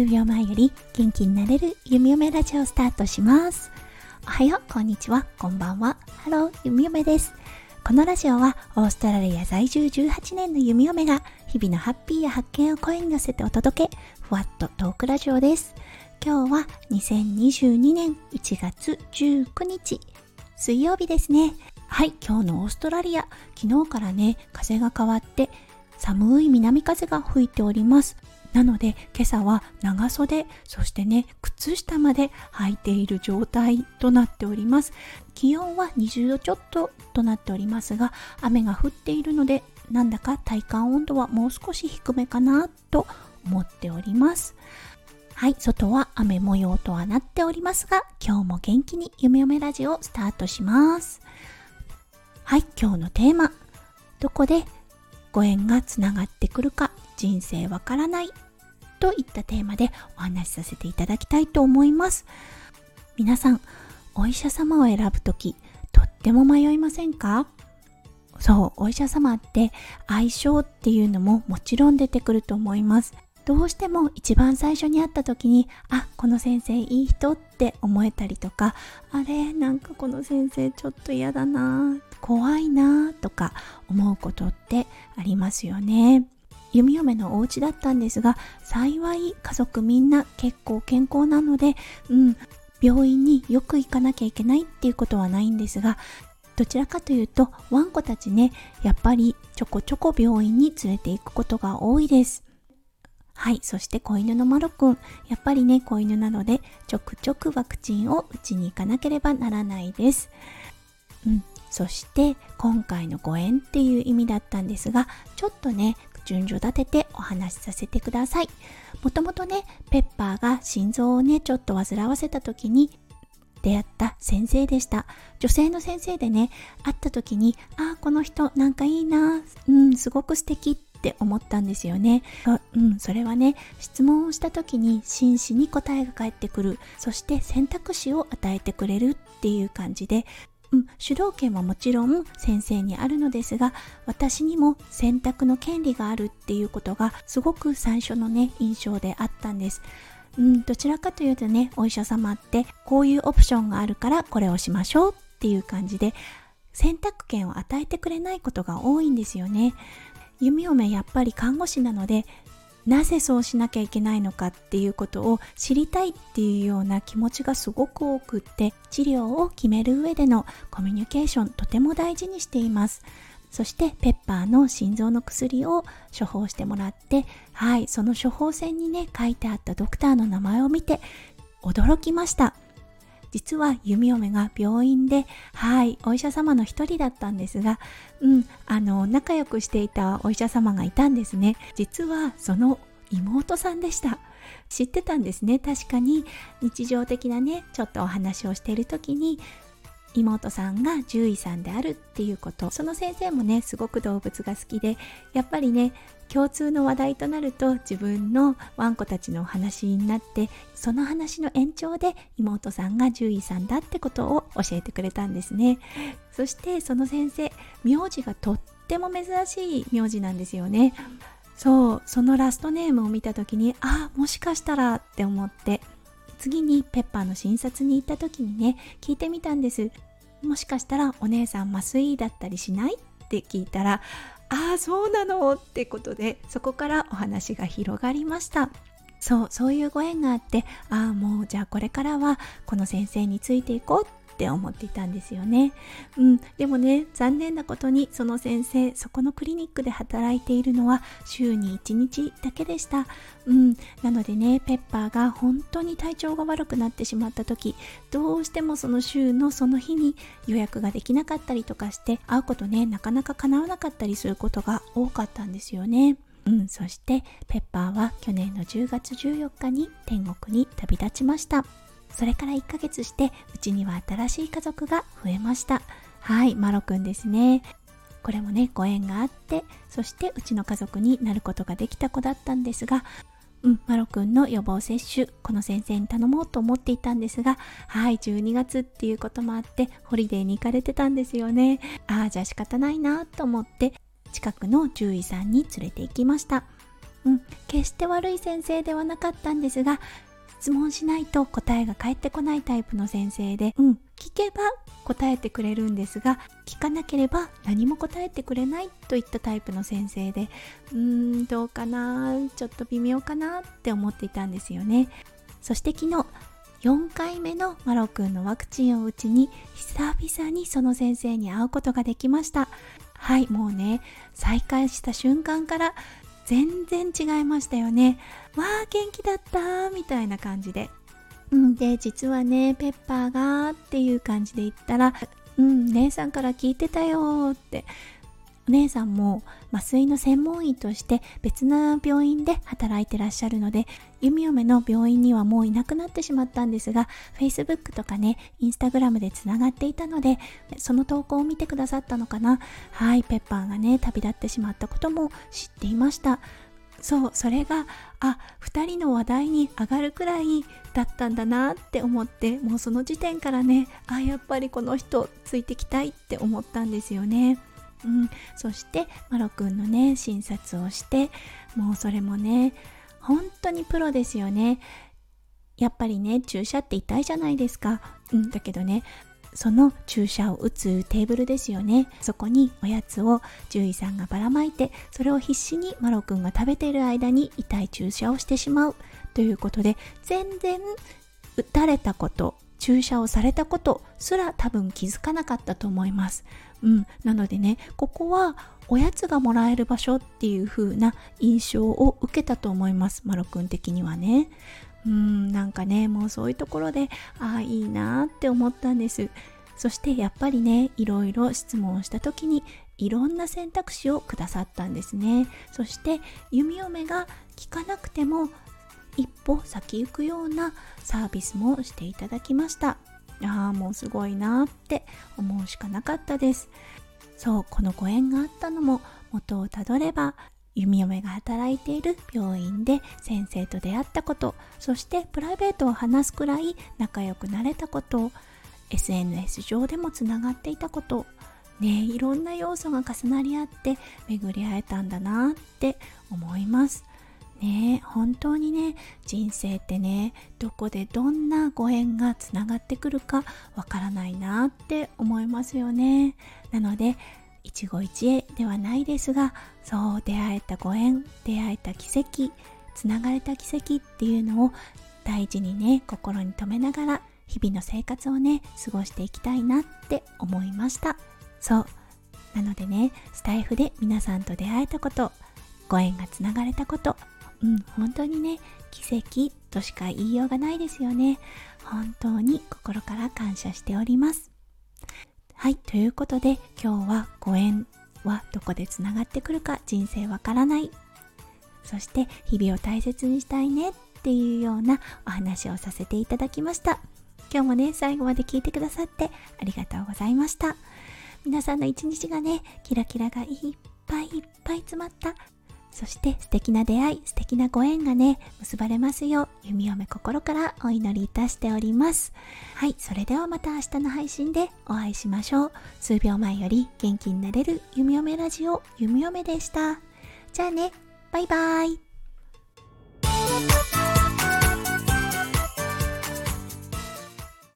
数秒前より元気になれる弓嫁ラジオスタートします。おはようこんにちは。こんばんは。ハロー弓嫁です。このラジオはオーストラリア在住18年の弓嫁が日々のハッピーや発見を声に乗せてお届けふわっとトークラジオです。今日は2022年1月19日水曜日ですね。はい今日のオーストラリア。昨日からね風が変わって寒い南風が吹いております。なので今朝は長袖そしてね靴下まで履いている状態となっております。気温は20度ちょっととなっておりますが雨が降っているのでなんだか体感温度はもう少し低めかなと思っております。はい外は雨模様とはなっておりますが今日も元気に夢嫁ラジオスタートします。はい今日のテーマ。どこでご縁がつながってくるか。人生わからない。といったテーマでお話しさせていただきたいと思います。皆さんお医者様を選ぶ時とっても迷いませんか？そうお医者様って相性っていうのももちろん出てくると思います。どうしても一番最初に会った時にあこの先生いい人って思えたりとかあれなんかこの先生ちょっと嫌だな怖いなとか思うことってありますよね弓嫁のお家だったんですが幸い家族みんな結構健康なので、うん、病院によく行かなきゃいけないっていうことはないんですがどちらかというとワンコたちねやっぱりちょこちょこ病院に連れて行くことが多いですはい。そして子犬のマロくん。やっぱりね、子犬なので、ちょくちょくワクチンを打ちに行かなければならないです。うん。そして、今回のご縁っていう意味だったんですが、ちょっとね、順序立ててお話しさせてください。もともとね、ペッパーが心臓をね、ちょっと煩わせた時に出会った先生でした。女性の先生でね、会った時に、ああ、この人なんかいいな、うん、すごく素敵って思ったんですよね。うん、それはね、質問をした時に真摯に答えが返ってくる、そして選択肢を与えてくれるっていう感じで、うん、主導権はもちろん先生にあるのですが私にも選択の権利があるっていうことがすごく最初のね印象であったんです。うん、どちらかというとねお医者様ってこういうオプションがあるからこれをしましょうっていう感じで選択権を与えてくれないことが多いんですよね。弓嫁やっぱり看護師なのでなぜそうしなきゃいけないのかっていうことを知りたいっていうような気持ちがすごく多くって治療を決める上でのコミュニケーションとても大事にしています。そしてペッパーの心臓の薬を処方してもらってはいその処方箋にね書いてあったドクターの名前を見て驚きました。実は弓嫁が病院で、はい、お医者様の一人だったんですが、うん、あの、仲良くしていたお医者様がいたんですね。実はその妹さんでした。知ってたんですね。確かに日常的なね、ちょっとお話をしている時に、妹さんが獣医さんであるっていうこと。その先生もねすごく動物が好きでやっぱりね共通の話題となると自分のワンコたちの話になってその話の延長で妹さんが獣医さんだってことを教えてくれたんですね。そしてその先生名字がとっても珍しい名字なんですよね。そうそのラストネームを見た時にあもしかしたらって思って次にペッパーの診察に行った時にね聞いてみたんです。もしかしたらお姉さん麻酔だったりしない？って聞いたらああそうなの？ってことでそこからお話が広がりました。そうそういうご縁があってああもうじゃあこれからはこの先生についていこうって思っていたんですよね。うん、でもね、残念なことにその先生、そこのクリニックで働いているのは週に1日だけでした。うん、なのでね、ペッパーが本当に体調が悪くなってしまった時、どうしてもその週のその日に予約ができなかったりとかして、会うことね、なかなか叶わなかったりすることが多かったんですよね。うん、そしてペッパーは去年の10月14日に天国に旅立ちました。それから1ヶ月してうちには新しい家族が増えました。はいマロくんですね。これもねご縁があってそしてうちの家族になることができた子だったんですがうん、マロくんの予防接種この先生に頼もうと思っていたんですがはい12月っていうこともあってホリデーに行かれてたんですよね。ああじゃあ仕方ないなと思って近くの獣医さんに連れて行きました。うん、決して悪い先生ではなかったんですが質問しないと答えが返ってこないタイプの先生で、うん、聞けば答えてくれるんですが聞かなければ何も答えてくれないといったタイプの先生でうーんどうかなちょっと微妙かなって思っていたんですよね。そして昨日4回目のマロくんのワクチンを打ちに久々にその先生に会うことができました。はいもうね再会した瞬間から全然違いましたよね。わあ元気だったみたいな感じで。うんで実はねペッパーがっていう感じで言ったらうん姉さんから聞いてたよってお姉さんも麻酔の専門医として別な病院で働いてらっしゃるので弓嫁の病院にはもういなくなってしまったんですが Facebook とかね Instagram でつながっていたのでその投稿を見てくださったのかなはいペッパーがね旅立ってしまったことも知っていましたそうそれがあ2人の話題に上がるくらいだったんだなって思ってもうその時点からねあやっぱりこの人ついてきたいって思ったんですよね。うん、そしてマロくんのね診察をしてもうそれもね本当にプロですよね。やっぱりね注射って痛いじゃないですか、うん、だけどねその注射を打つテーブルですよね。そこにおやつを獣医さんがばらまいてそれを必死にマロくんが食べている間に痛い注射をしてしまう。ということで全然打たれたこと注射をされたことすら多分気づかなかったと思います。うん、なのでねここはおやつがもらえる場所っていう風な印象を受けたと思います。マロくん的にはね。うん。なんかねもうそういうところでああいいなって思ったんです。そしてやっぱりねいろいろ質問をした時にいろんな選択肢をくださったんですね。そして弓嫁が聞かなくても一歩先行くようなサービスもしていただきました。ああもうすごいなって思うしかなかったです。そうこのご縁があったのも元をたどれば弓嫁が働いている病院で先生と出会ったことそしてプライベートを話すくらい仲良くなれたこと SNS 上でもつながっていたことねいろんな要素が重なり合って巡り会えたんだなって思います。ね本当にね人生ってねどこでどんなご縁がつながってくるかわからないなって思いますよね。なので一期一会ではないですがそう出会えたご縁出会えた奇跡つながれた奇跡っていうのを大事にね心に留めながら日々の生活をね過ごしていきたいなって思いました。そう。なのでねスタイフで皆さんと出会えたことご縁がつながれたことうん、本当にね、奇跡としか言いようがないですよね。本当に心から感謝しております。はい、ということで今日はご縁はどこでつながってくるか人生わからない。そして日々を大切にしたいねっていうようなお話をさせていただきました。今日もね、最後まで聞いてくださってありがとうございました。皆さんの一日がね、キラキラがいっぱいいっぱい詰まったそして素敵な出会い、素敵なご縁がね、結ばれますよう、弓嫁心からお祈りいたしております。はい、それではまた明日の配信でお会いしましょう。数秒前より元気になれる弓嫁ラジオ、弓嫁でした。じゃあね、バイバーイ。